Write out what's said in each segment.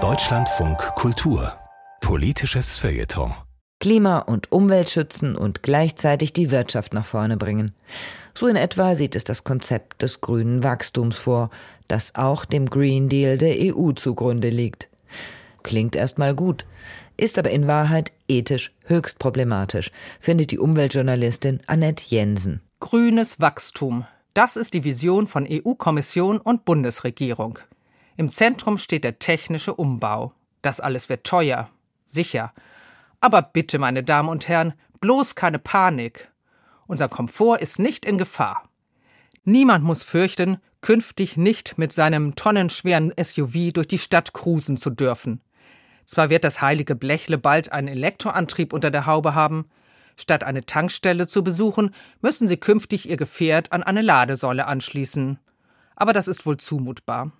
Deutschlandfunk Kultur Politisches Feuilleton Klima- und Umwelt schützen und gleichzeitig die Wirtschaft nach vorne bringen. So in etwa sieht es das Konzept des grünen Wachstums vor, das auch dem Green Deal der EU zugrunde liegt. Klingt erstmal gut, ist aber in Wahrheit ethisch höchst problematisch, findet die Umweltjournalistin Annette Jensen. Grünes Wachstum. Das ist die Vision von EU-Kommission und Bundesregierung. Im Zentrum steht der technische Umbau. Das alles wird teuer. Sicher. Aber bitte, meine Damen und Herren, bloß keine Panik. Unser Komfort ist nicht in Gefahr. Niemand muss fürchten, künftig nicht mit seinem tonnenschweren SUV durch die Stadt cruisen zu dürfen. Zwar wird das heilige Blechle bald einen Elektroantrieb unter der Haube haben, statt eine Tankstelle zu besuchen, müssen sie künftig ihr Gefährt an eine Ladesäule anschließen. Aber das ist wohl zumutbar.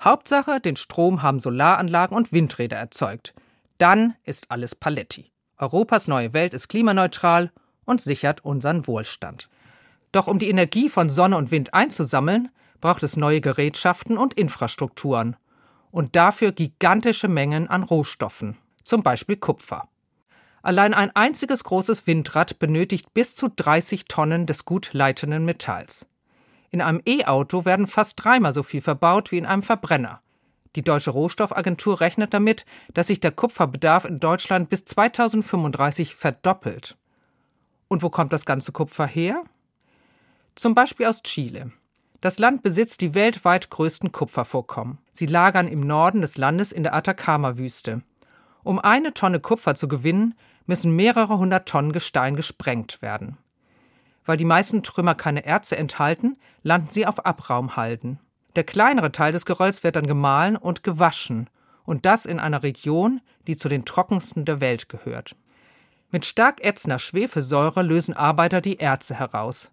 Hauptsache, den Strom haben Solaranlagen und Windräder erzeugt. Dann ist alles Paletti. Europas neue Welt ist klimaneutral und sichert unseren Wohlstand. Doch um die Energie von Sonne und Wind einzusammeln, braucht es neue Gerätschaften und Infrastrukturen. Und dafür gigantische Mengen an Rohstoffen, zum Beispiel Kupfer. Allein ein einziges großes Windrad benötigt bis zu 30 Tonnen des gut leitenden Metalls. In einem E-Auto werden fast dreimal so viel verbaut wie in einem Verbrenner. Die Deutsche Rohstoffagentur rechnet damit, dass sich der Kupferbedarf in Deutschland bis 2035 verdoppelt. Und wo kommt das ganze Kupfer her? Zum Beispiel aus Chile. Das Land besitzt die weltweit größten Kupfervorkommen. Sie lagern im Norden des Landes in der Atacama-Wüste. Um eine Tonne Kupfer zu gewinnen, müssen mehrere hundert Tonnen Gestein gesprengt werden. Weil die meisten Trümmer keine Erze enthalten, landen sie auf Abraumhalden. Der kleinere Teil des Gerölls wird dann gemahlen und gewaschen, und das in einer Region, die zu den trockensten der Welt gehört. Mit stark ätzender Schwefelsäure lösen Arbeiter die Erze heraus.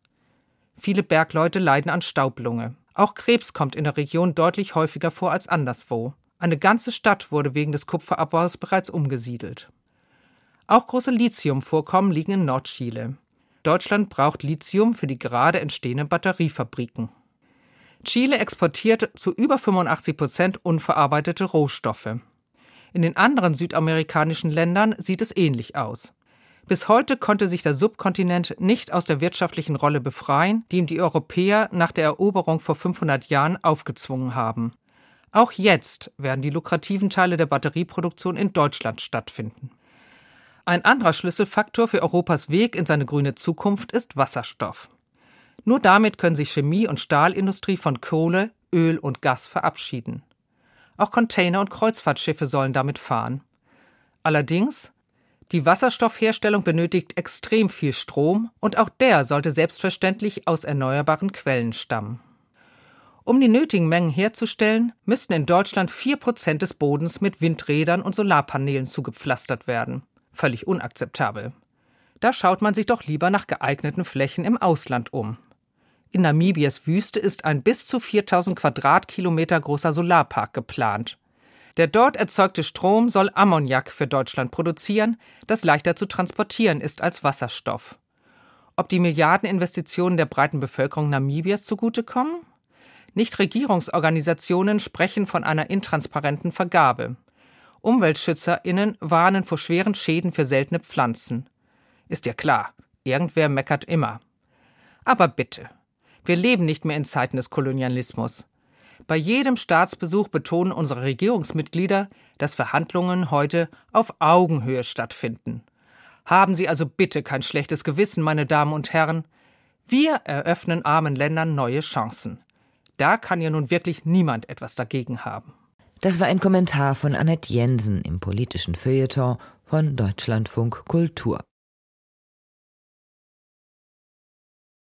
Viele Bergleute leiden an Staublunge. Auch Krebs kommt in der Region deutlich häufiger vor als anderswo. Eine ganze Stadt wurde wegen des Kupferabbaus bereits umgesiedelt. Auch große Lithiumvorkommen liegen in Nordchile. Deutschland braucht Lithium für die gerade entstehenden Batteriefabriken. Chile exportiert zu über 85 Prozent unverarbeitete Rohstoffe. In den anderen südamerikanischen Ländern sieht es ähnlich aus. Bis heute konnte sich der Subkontinent nicht aus der wirtschaftlichen Rolle befreien, die ihm die Europäer nach der Eroberung vor 500 Jahren aufgezwungen haben. Auch jetzt werden die lukrativen Teile der Batterieproduktion in Deutschland stattfinden. Ein anderer Schlüsselfaktor für Europas Weg in seine grüne Zukunft ist Wasserstoff. Nur damit können sich Chemie- und Stahlindustrie von Kohle, Öl und Gas verabschieden. Auch Container- und Kreuzfahrtschiffe sollen damit fahren. Allerdings die Wasserstoffherstellung benötigt extrem viel Strom und auch der sollte selbstverständlich aus erneuerbaren Quellen stammen. Um die nötigen Mengen herzustellen, müssten in Deutschland vier Prozent des Bodens mit Windrädern und Solarpanelen zugepflastert werden. Völlig unakzeptabel. Da schaut man sich doch lieber nach geeigneten Flächen im Ausland um. In Namibias Wüste ist ein bis zu 4000 Quadratkilometer großer Solarpark geplant. Der dort erzeugte Strom soll Ammoniak für Deutschland produzieren, das leichter zu transportieren ist als Wasserstoff. Ob die Milliardeninvestitionen der breiten Bevölkerung Namibias zugutekommen? Nichtregierungsorganisationen sprechen von einer intransparenten Vergabe. UmweltschützerInnen warnen vor schweren Schäden für seltene Pflanzen. Ist ja klar, irgendwer meckert immer. Aber bitte, wir leben nicht mehr in Zeiten des Kolonialismus. Bei jedem Staatsbesuch betonen unsere Regierungsmitglieder, dass Verhandlungen heute auf Augenhöhe stattfinden. Haben Sie also bitte kein schlechtes Gewissen, meine Damen und Herren. Wir eröffnen armen Ländern neue Chancen. Da kann ja nun wirklich niemand etwas dagegen haben. Das war ein Kommentar von Annette Jensen im politischen Feuilleton von Deutschlandfunk Kultur.